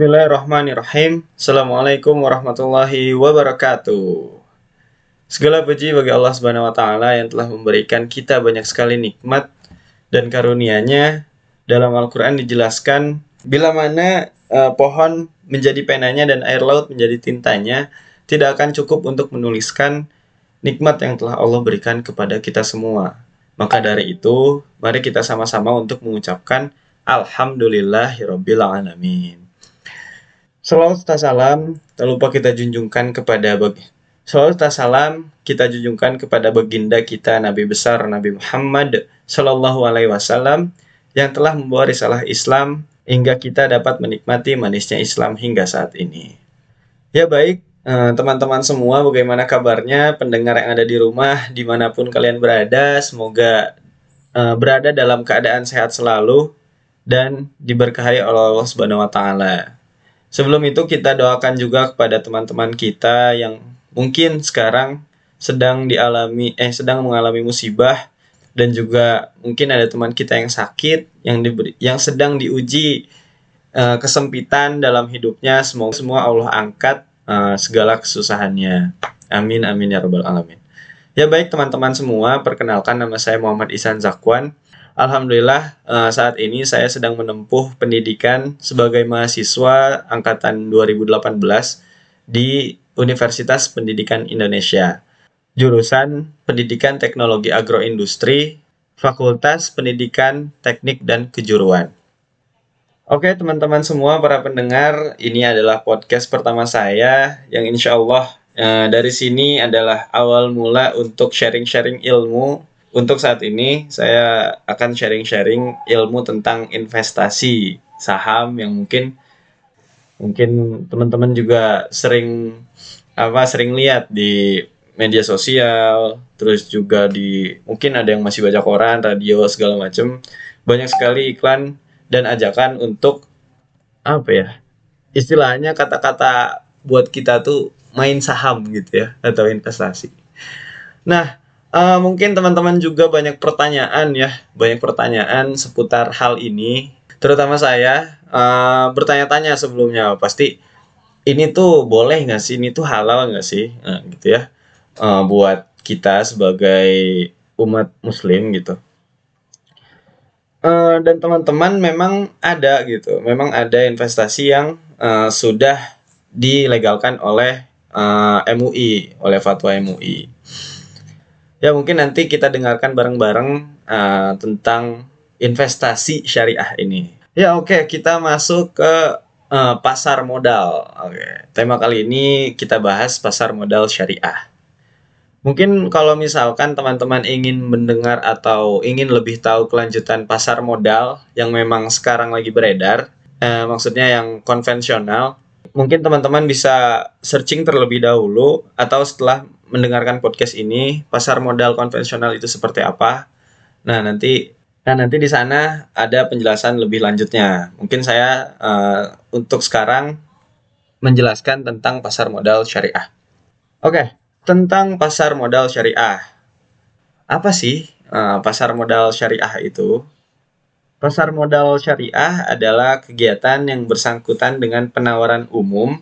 Bismillahirrahmanirrahim. Assalamualaikum warahmatullahi wabarakatuh. Segala puji bagi Allah Subhanahu wa taala yang telah memberikan kita banyak sekali nikmat dan karunia-Nya. Dalam Al-Qur'an dijelaskan bila mana uh, pohon menjadi penanya dan air laut menjadi tintanya, tidak akan cukup untuk menuliskan nikmat yang telah Allah berikan kepada kita semua. Maka dari itu, mari kita sama-sama untuk mengucapkan Alhamdulillahirabbil alamin. Salawat serta salam tak lupa kita junjungkan kepada bagi Salawat serta salam kita junjungkan kepada baginda kita Nabi besar Nabi Muhammad Sallallahu Alaihi Wasallam yang telah membawa risalah Islam hingga kita dapat menikmati manisnya Islam hingga saat ini. Ya baik, eh, teman-teman semua bagaimana kabarnya pendengar yang ada di rumah di mana pun kalian berada semoga uh, berada dalam keadaan sehat selalu dan diberkahi oleh Allah Subhanahu wa taala. Sebelum itu kita doakan juga kepada teman-teman kita yang mungkin sekarang sedang dialami eh sedang mengalami musibah dan juga mungkin ada teman kita yang sakit yang diberi yang sedang diuji uh, kesempitan dalam hidupnya semoga semua Allah angkat uh, segala kesusahannya. Amin amin ya rabbal alamin. Ya baik teman-teman semua, perkenalkan nama saya Muhammad Isan Zakwan. Alhamdulillah uh, saat ini saya sedang menempuh pendidikan sebagai mahasiswa angkatan 2018 di Universitas Pendidikan Indonesia. Jurusan Pendidikan Teknologi Agroindustri, Fakultas Pendidikan Teknik dan Kejuruan. Oke teman-teman semua para pendengar, ini adalah podcast pertama saya yang insya Allah uh, dari sini adalah awal mula untuk sharing-sharing ilmu untuk saat ini saya akan sharing-sharing ilmu tentang investasi saham yang mungkin mungkin teman-teman juga sering apa sering lihat di media sosial terus juga di mungkin ada yang masih baca koran radio segala macam banyak sekali iklan dan ajakan untuk apa ya istilahnya kata-kata buat kita tuh main saham gitu ya atau investasi. Nah Uh, mungkin teman-teman juga banyak pertanyaan ya, banyak pertanyaan seputar hal ini. Terutama saya uh, bertanya-tanya sebelumnya, pasti ini tuh boleh nggak sih, ini tuh halal nggak sih, nah, gitu ya, uh, buat kita sebagai umat Muslim gitu. Uh, dan teman-teman memang ada gitu, memang ada investasi yang uh, sudah dilegalkan oleh uh, MUI, oleh fatwa MUI. Ya mungkin nanti kita dengarkan bareng-bareng uh, tentang investasi syariah ini. Ya oke okay, kita masuk ke uh, pasar modal. Oke okay. tema kali ini kita bahas pasar modal syariah. Mungkin kalau misalkan teman-teman ingin mendengar atau ingin lebih tahu kelanjutan pasar modal yang memang sekarang lagi beredar, eh, maksudnya yang konvensional, mungkin teman-teman bisa searching terlebih dahulu atau setelah mendengarkan podcast ini, pasar modal konvensional itu seperti apa. Nah, nanti nah nanti di sana ada penjelasan lebih lanjutnya. Mungkin saya uh, untuk sekarang menjelaskan tentang pasar modal syariah. Oke, tentang pasar modal syariah. Apa sih uh, pasar modal syariah itu? Pasar modal syariah adalah kegiatan yang bersangkutan dengan penawaran umum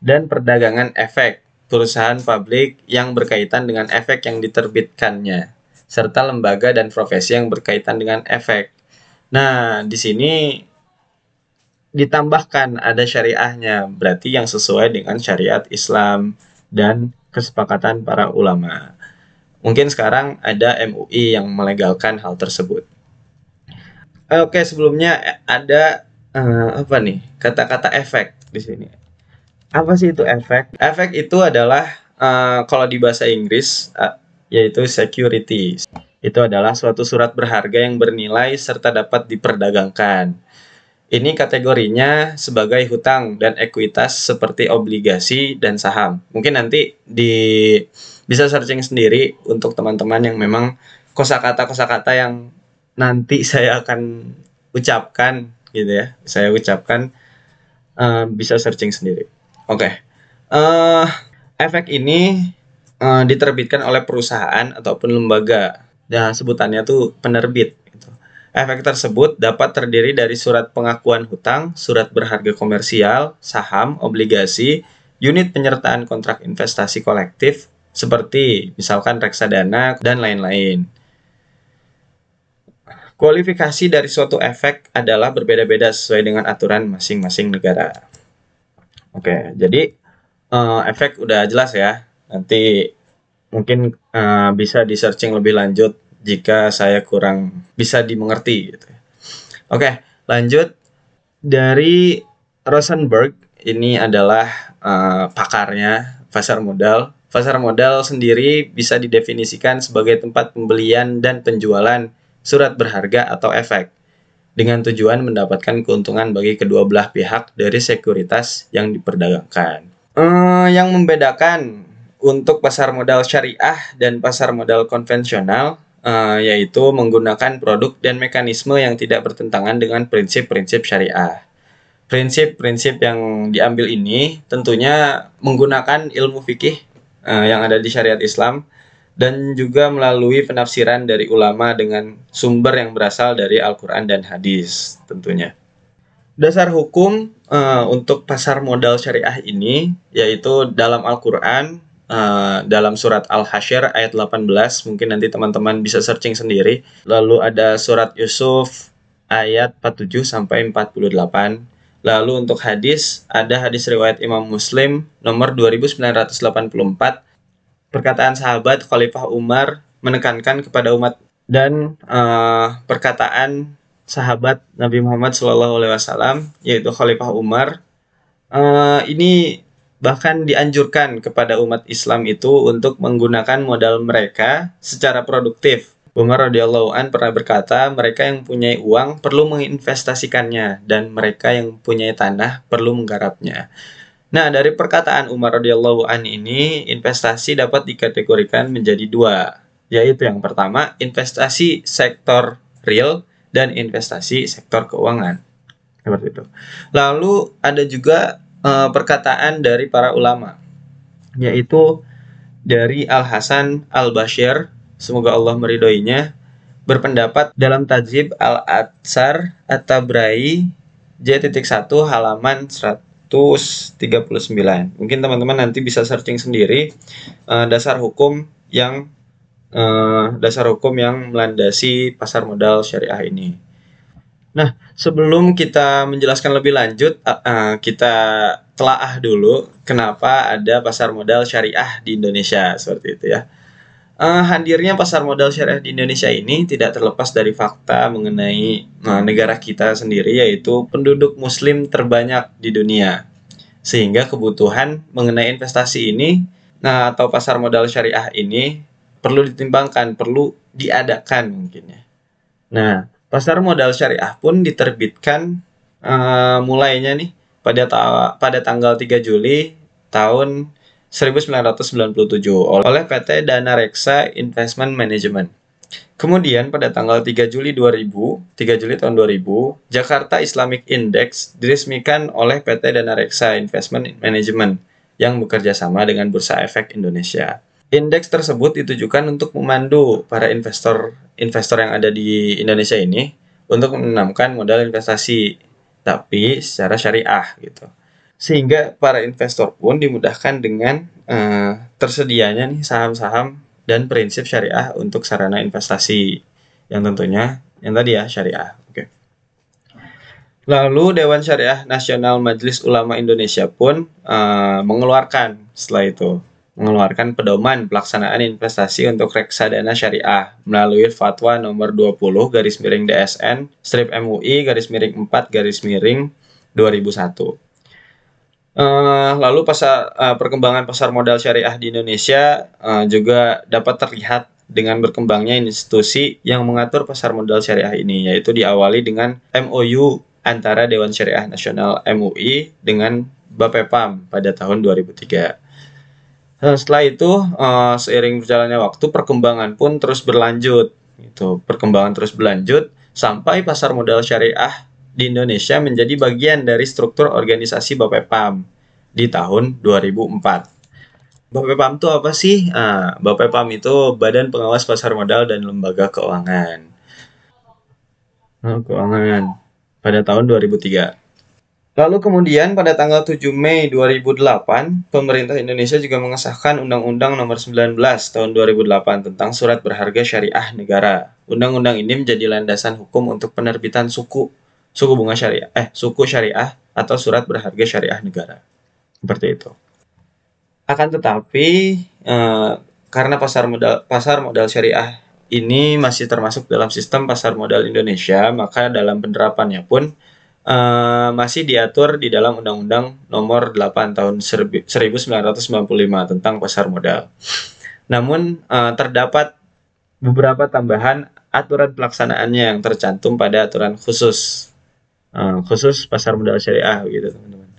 dan perdagangan efek perusahaan publik yang berkaitan dengan efek yang diterbitkannya, serta lembaga dan profesi yang berkaitan dengan efek. Nah, di sini ditambahkan ada syariahnya, berarti yang sesuai dengan syariat Islam dan kesepakatan para ulama. Mungkin sekarang ada MUI yang melegalkan hal tersebut. Oke, sebelumnya ada uh, apa nih? Kata-kata efek di sini apa sih itu efek? Efek itu adalah uh, kalau di bahasa Inggris uh, yaitu security. Itu adalah suatu surat berharga yang bernilai serta dapat diperdagangkan. Ini kategorinya sebagai hutang dan ekuitas seperti obligasi dan saham. Mungkin nanti di bisa searching sendiri untuk teman-teman yang memang kosakata-kosakata yang nanti saya akan ucapkan gitu ya. Saya ucapkan uh, bisa searching sendiri. Oke. Okay. Uh, eh, efek ini uh, diterbitkan oleh perusahaan ataupun lembaga. Dan sebutannya tuh penerbit. Gitu. Efek tersebut dapat terdiri dari surat pengakuan hutang, surat berharga komersial, saham, obligasi, unit penyertaan kontrak investasi kolektif, seperti misalkan reksadana, dan lain-lain. Kualifikasi dari suatu efek adalah berbeda-beda sesuai dengan aturan masing-masing negara. Oke, jadi uh, efek udah jelas ya. Nanti mungkin uh, bisa di searching lebih lanjut jika saya kurang bisa dimengerti gitu. Oke, lanjut dari Rosenberg ini adalah uh, pakarnya pasar modal. Pasar modal sendiri bisa didefinisikan sebagai tempat pembelian dan penjualan surat berharga atau efek dengan tujuan mendapatkan keuntungan bagi kedua belah pihak dari sekuritas yang diperdagangkan. Uh, yang membedakan untuk pasar modal syariah dan pasar modal konvensional uh, yaitu menggunakan produk dan mekanisme yang tidak bertentangan dengan prinsip-prinsip syariah. Prinsip-prinsip yang diambil ini tentunya menggunakan ilmu fikih uh, yang ada di syariat Islam dan juga melalui penafsiran dari ulama dengan sumber yang berasal dari Al-Quran dan hadis tentunya. Dasar hukum uh, untuk pasar modal syariah ini yaitu dalam Al-Quran uh, dalam surat Al-Hasyr ayat 18 mungkin nanti teman-teman bisa searching sendiri lalu ada surat Yusuf ayat 47 sampai 48 lalu untuk hadis ada hadis riwayat Imam Muslim nomor 2984 perkataan sahabat Khalifah Umar menekankan kepada umat dan uh, perkataan sahabat Nabi Muhammad SAW yaitu Khalifah Umar uh, ini bahkan dianjurkan kepada umat Islam itu untuk menggunakan modal mereka secara produktif. Umar radhiyallahu an pernah berkata, mereka yang punya uang perlu menginvestasikannya dan mereka yang punya tanah perlu menggarapnya. Nah, dari perkataan Umar radhiyallahu an ini, investasi dapat dikategorikan menjadi dua, yaitu yang pertama, investasi sektor real dan investasi sektor keuangan. Seperti itu. Lalu ada juga uh, perkataan dari para ulama yaitu dari Al Hasan Al Bashir semoga Allah meridhoinya berpendapat dalam Tajib Al Atsar At-Tabrai J.1 halaman 139. Mungkin teman-teman nanti bisa searching sendiri uh, dasar hukum yang uh, dasar hukum yang melandasi pasar modal syariah ini. Nah, sebelum kita menjelaskan lebih lanjut, uh, kita telaah dulu kenapa ada pasar modal syariah di Indonesia seperti itu ya. Uh, hadirnya pasar modal syariah di Indonesia ini tidak terlepas dari fakta mengenai uh, negara kita sendiri yaitu penduduk muslim terbanyak di dunia. Sehingga kebutuhan mengenai investasi ini nah atau pasar modal syariah ini perlu ditimbangkan, perlu diadakan mungkin ya. Nah, Pasar modal syariah pun diterbitkan uh, mulainya nih pada ta pada tanggal 3 Juli tahun 1997 oleh PT Dana Reksa Investment Management. Kemudian pada tanggal 3 Juli 2000, 3 Juli tahun 2000, Jakarta Islamic Index diresmikan oleh PT Dana Reksa Investment Management yang bekerja sama dengan Bursa Efek Indonesia. Indeks tersebut ditujukan untuk memandu para investor investor yang ada di Indonesia ini untuk menanamkan modal investasi tapi secara syariah gitu. Sehingga para investor pun dimudahkan dengan uh, tersedianya nih saham-saham dan prinsip syariah untuk sarana investasi yang tentunya yang tadi ya syariah. Oke. Lalu Dewan Syariah Nasional Majelis Ulama Indonesia pun uh, mengeluarkan setelah itu mengeluarkan pedoman pelaksanaan investasi untuk reksadana syariah melalui fatwa nomor 20 garis miring DSN strip MUI garis miring 4 garis miring 2001. Uh, eh, lalu pasar uh, perkembangan pasar modal syariah di Indonesia uh, juga dapat terlihat dengan berkembangnya institusi yang mengatur pasar modal syariah ini yaitu diawali dengan MOU antara Dewan Syariah Nasional MUI dengan Bapepam pada tahun 2003. Nah, setelah itu uh, seiring berjalannya waktu perkembangan pun terus berlanjut. Itu perkembangan terus berlanjut sampai pasar modal syariah di Indonesia menjadi bagian dari struktur organisasi Bapepam di tahun 2004. Bapepam itu apa sih? Nah, Bapepam itu Badan Pengawas Pasar Modal dan Lembaga Keuangan. keuangan pada tahun 2003. Lalu kemudian pada tanggal 7 Mei 2008, pemerintah Indonesia juga mengesahkan Undang-Undang Nomor 19 Tahun 2008 tentang Surat Berharga Syariah Negara. Undang-undang ini menjadi landasan hukum untuk penerbitan suku suku bunga syariah eh suku syariah atau surat berharga syariah negara. Seperti itu. Akan tetapi eh, karena pasar modal pasar modal syariah ini masih termasuk dalam sistem pasar modal Indonesia, maka dalam penerapannya pun uh, masih diatur di dalam Undang-Undang Nomor 8 Tahun 1995 tentang pasar modal. Namun uh, terdapat beberapa tambahan aturan pelaksanaannya yang tercantum pada aturan khusus uh, khusus pasar modal syariah gitu teman-teman.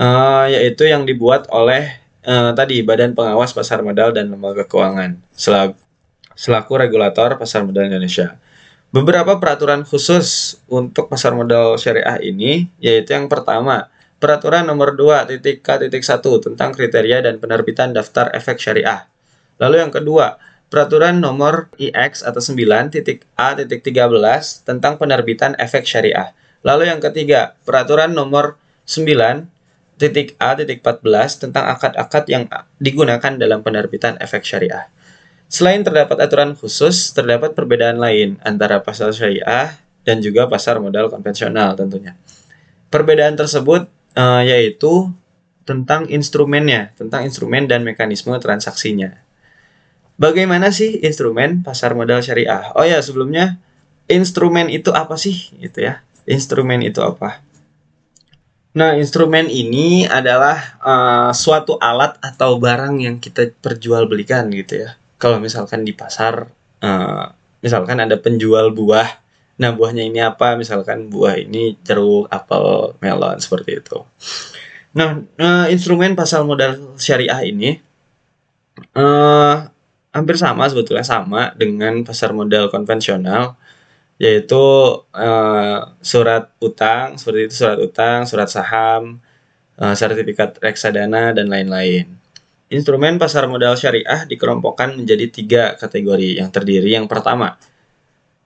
Uh, yaitu yang dibuat oleh uh, tadi Badan Pengawas Pasar Modal dan Lembaga Keuangan selaku, selaku regulator pasar modal Indonesia. Beberapa peraturan khusus untuk pasar modal syariah ini yaitu yang pertama, Peraturan nomor 2 titik K titik 1 tentang kriteria dan penerbitan daftar efek syariah. Lalu yang kedua, Peraturan nomor IX atau 9 titik A titik 13 tentang penerbitan efek syariah. Lalu yang ketiga, Peraturan nomor 9 titik A titik 14 tentang akad-akad yang digunakan dalam penerbitan efek syariah. Selain terdapat aturan khusus, terdapat perbedaan lain antara pasar syariah dan juga pasar modal konvensional tentunya. Perbedaan tersebut uh, yaitu tentang instrumennya, tentang instrumen dan mekanisme transaksinya. Bagaimana sih instrumen pasar modal syariah? Oh ya, sebelumnya instrumen itu apa sih? Gitu ya. Instrumen itu apa? Nah, instrumen ini adalah uh, suatu alat atau barang yang kita perjualbelikan gitu ya. Kalau misalkan di pasar uh, misalkan ada penjual buah. Nah buahnya ini apa? Misalkan buah ini jeruk apel melon seperti itu. Nah uh, instrumen pasar modal syariah ini uh, hampir sama sebetulnya sama dengan pasar modal konvensional yaitu uh, surat utang seperti itu surat utang surat saham uh, sertifikat reksadana dan lain-lain Instrumen pasar modal syariah dikelompokkan menjadi tiga kategori yang terdiri yang pertama,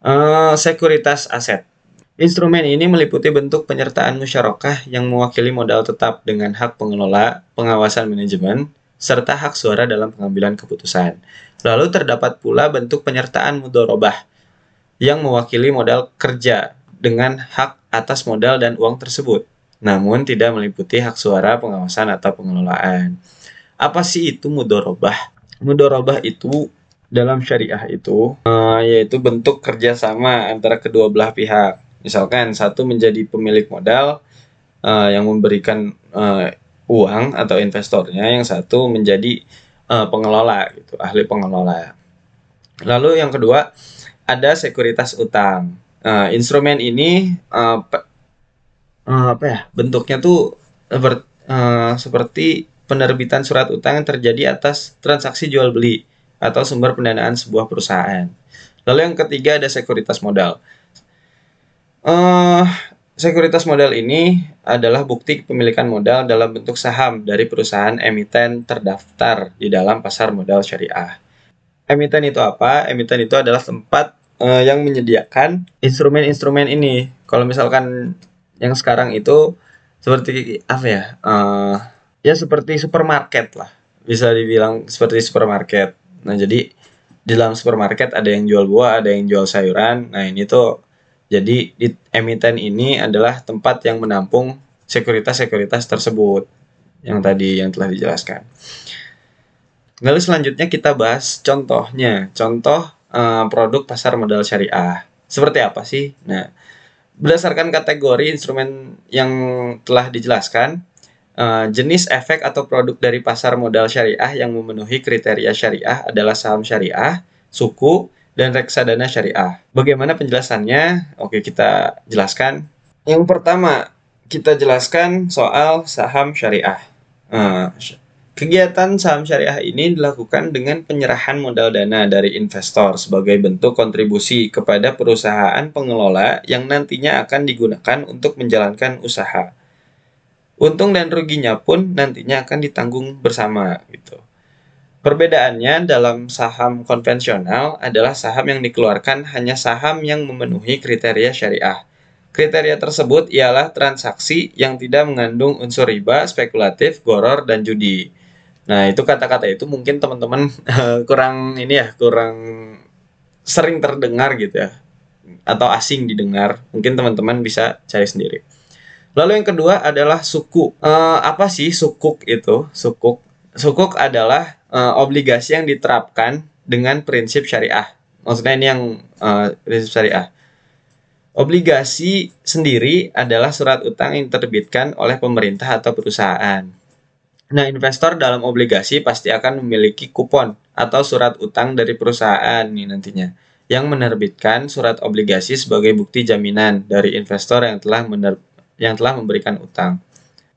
uh, sekuritas aset. Instrumen ini meliputi bentuk penyertaan musyarakah yang mewakili modal tetap dengan hak pengelola, pengawasan manajemen, serta hak suara dalam pengambilan keputusan. Lalu terdapat pula bentuk penyertaan mudorobah yang mewakili modal kerja dengan hak atas modal dan uang tersebut, namun tidak meliputi hak suara, pengawasan, atau pengelolaan. Apa sih itu mudorobah? Mudorobah itu dalam syariah itu uh, yaitu bentuk kerjasama antara kedua belah pihak. Misalkan satu menjadi pemilik modal uh, yang memberikan uh, uang atau investornya, yang satu menjadi uh, pengelola gitu, ahli pengelola. Lalu yang kedua ada sekuritas utang. Uh, instrumen ini uh, uh, apa ya bentuknya tuh ber, uh, seperti penerbitan surat utang yang terjadi atas transaksi jual beli atau sumber pendanaan sebuah perusahaan. Lalu yang ketiga ada sekuritas modal. Uh, sekuritas modal ini adalah bukti kepemilikan modal dalam bentuk saham dari perusahaan emiten terdaftar di dalam pasar modal syariah. Emiten itu apa? Emiten itu adalah tempat uh, yang menyediakan instrumen-instrumen ini. Kalau misalkan yang sekarang itu seperti apa ya? Uh, ya seperti supermarket lah bisa dibilang seperti supermarket nah jadi di dalam supermarket ada yang jual buah ada yang jual sayuran nah ini tuh jadi di emiten ini adalah tempat yang menampung sekuritas-sekuritas tersebut yang tadi yang telah dijelaskan lalu selanjutnya kita bahas contohnya contoh uh, produk pasar modal syariah seperti apa sih nah berdasarkan kategori instrumen yang telah dijelaskan Uh, jenis efek atau produk dari pasar modal syariah yang memenuhi kriteria syariah adalah saham syariah, suku, dan reksadana syariah. Bagaimana penjelasannya? Oke, kita jelaskan. Yang pertama, kita jelaskan soal saham syariah. Uh, kegiatan saham syariah ini dilakukan dengan penyerahan modal dana dari investor sebagai bentuk kontribusi kepada perusahaan pengelola yang nantinya akan digunakan untuk menjalankan usaha. Untung dan ruginya pun nantinya akan ditanggung bersama gitu. Perbedaannya dalam saham konvensional adalah saham yang dikeluarkan hanya saham yang memenuhi kriteria syariah. Kriteria tersebut ialah transaksi yang tidak mengandung unsur riba, spekulatif, goror, dan judi. Nah, itu kata-kata itu mungkin teman-teman kurang ini ya, kurang sering terdengar gitu ya. Atau asing didengar. Mungkin teman-teman bisa cari sendiri. Lalu yang kedua adalah sukuk. Uh, apa sih sukuk itu? Sukuk. Sukuk adalah uh, obligasi yang diterapkan dengan prinsip syariah. Maksudnya ini yang uh, prinsip syariah. Obligasi sendiri adalah surat utang yang diterbitkan oleh pemerintah atau perusahaan. Nah, investor dalam obligasi pasti akan memiliki kupon atau surat utang dari perusahaan nih nantinya yang menerbitkan surat obligasi sebagai bukti jaminan dari investor yang telah mener yang telah memberikan utang.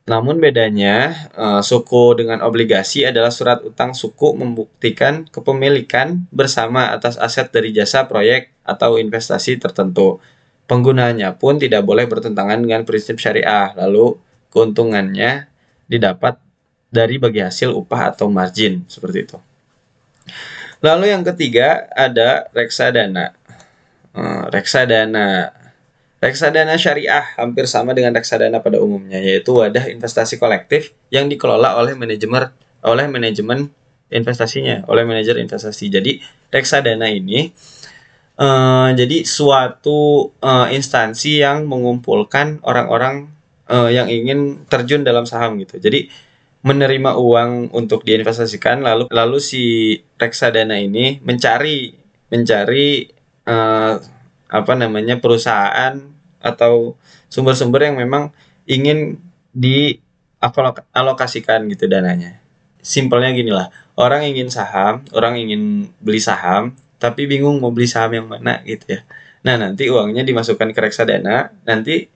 Namun bedanya, uh, suku dengan obligasi adalah surat utang suku membuktikan kepemilikan bersama atas aset dari jasa proyek atau investasi tertentu Penggunaannya pun tidak boleh bertentangan dengan prinsip syariah. Lalu keuntungannya didapat dari bagi hasil upah atau margin seperti itu. Lalu yang ketiga ada reksadana. Eh, reksadana. Reksadana syariah hampir sama dengan reksadana pada umumnya yaitu wadah investasi kolektif yang dikelola oleh manajemen oleh manajemen investasinya, oleh manajer investasi. Jadi reksadana ini Uh, jadi suatu uh, instansi yang mengumpulkan orang-orang uh, yang ingin terjun dalam saham gitu. Jadi menerima uang untuk diinvestasikan lalu lalu si reksadana ini mencari mencari uh, apa namanya perusahaan atau sumber-sumber yang memang ingin dialokasikan gitu dananya. Simpelnya gini lah, orang ingin saham, orang ingin beli saham, tapi bingung mau beli saham yang mana gitu ya. Nah, nanti uangnya dimasukkan ke reksadana, nanti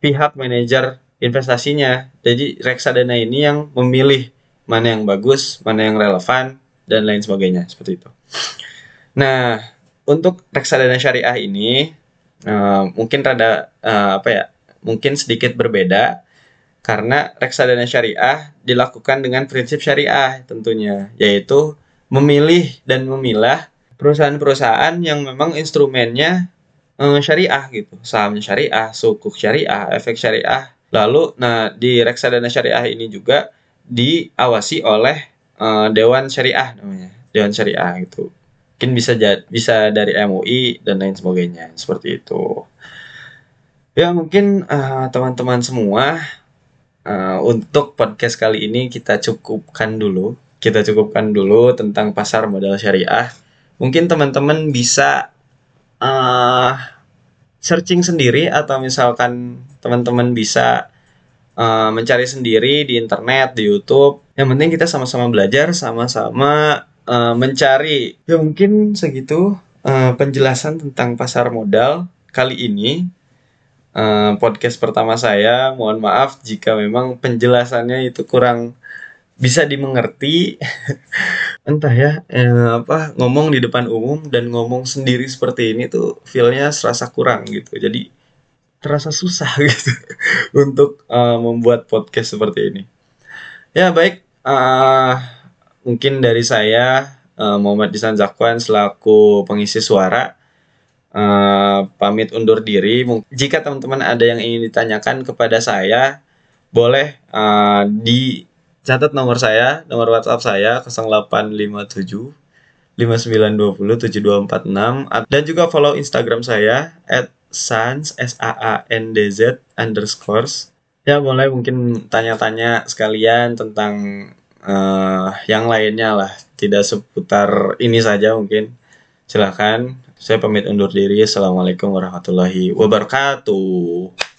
pihak manajer investasinya. Jadi reksadana ini yang memilih mana yang bagus, mana yang relevan dan lain sebagainya seperti itu. Nah, untuk reksadana syariah ini uh, mungkin rada uh, apa ya? Mungkin sedikit berbeda karena reksadana syariah dilakukan dengan prinsip syariah tentunya, yaitu memilih dan memilah perusahaan-perusahaan yang memang instrumennya eh, syariah gitu sahamnya syariah sukuk syariah efek syariah lalu nah di reksadana syariah ini juga diawasi oleh eh, dewan syariah namanya dewan syariah gitu. Mungkin bisa jad, bisa dari MUI dan lain sebagainya seperti itu. Ya mungkin eh, teman-teman semua uh, untuk podcast kali ini kita cukupkan dulu. Kita cukupkan dulu tentang pasar modal syariah. Mungkin teman-teman bisa uh, searching sendiri atau misalkan teman-teman bisa uh, mencari sendiri di internet di YouTube. Yang penting kita sama-sama belajar sama-sama uh, mencari. Ya mungkin segitu uh, penjelasan tentang pasar modal kali ini. Uh, podcast pertama saya mohon maaf jika memang penjelasannya itu kurang bisa dimengerti entah ya eh, apa ngomong di depan umum dan ngomong sendiri seperti ini tuh feelnya serasa kurang gitu. Jadi terasa susah gitu untuk uh, membuat podcast seperti ini. Ya baik. Uh, mungkin dari saya uh, Muhammad Disan Zakwan selaku pengisi suara uh, pamit undur diri. Jika teman-teman ada yang ingin ditanyakan kepada saya boleh uh, di catat nomor saya, nomor WhatsApp saya 0857 5920 7246 dan juga follow Instagram saya at sans s a a n d z underscores. Ya boleh mungkin tanya-tanya sekalian tentang uh, yang lainnya lah. Tidak seputar ini saja mungkin. Silahkan saya pamit undur diri. Assalamualaikum warahmatullahi wabarakatuh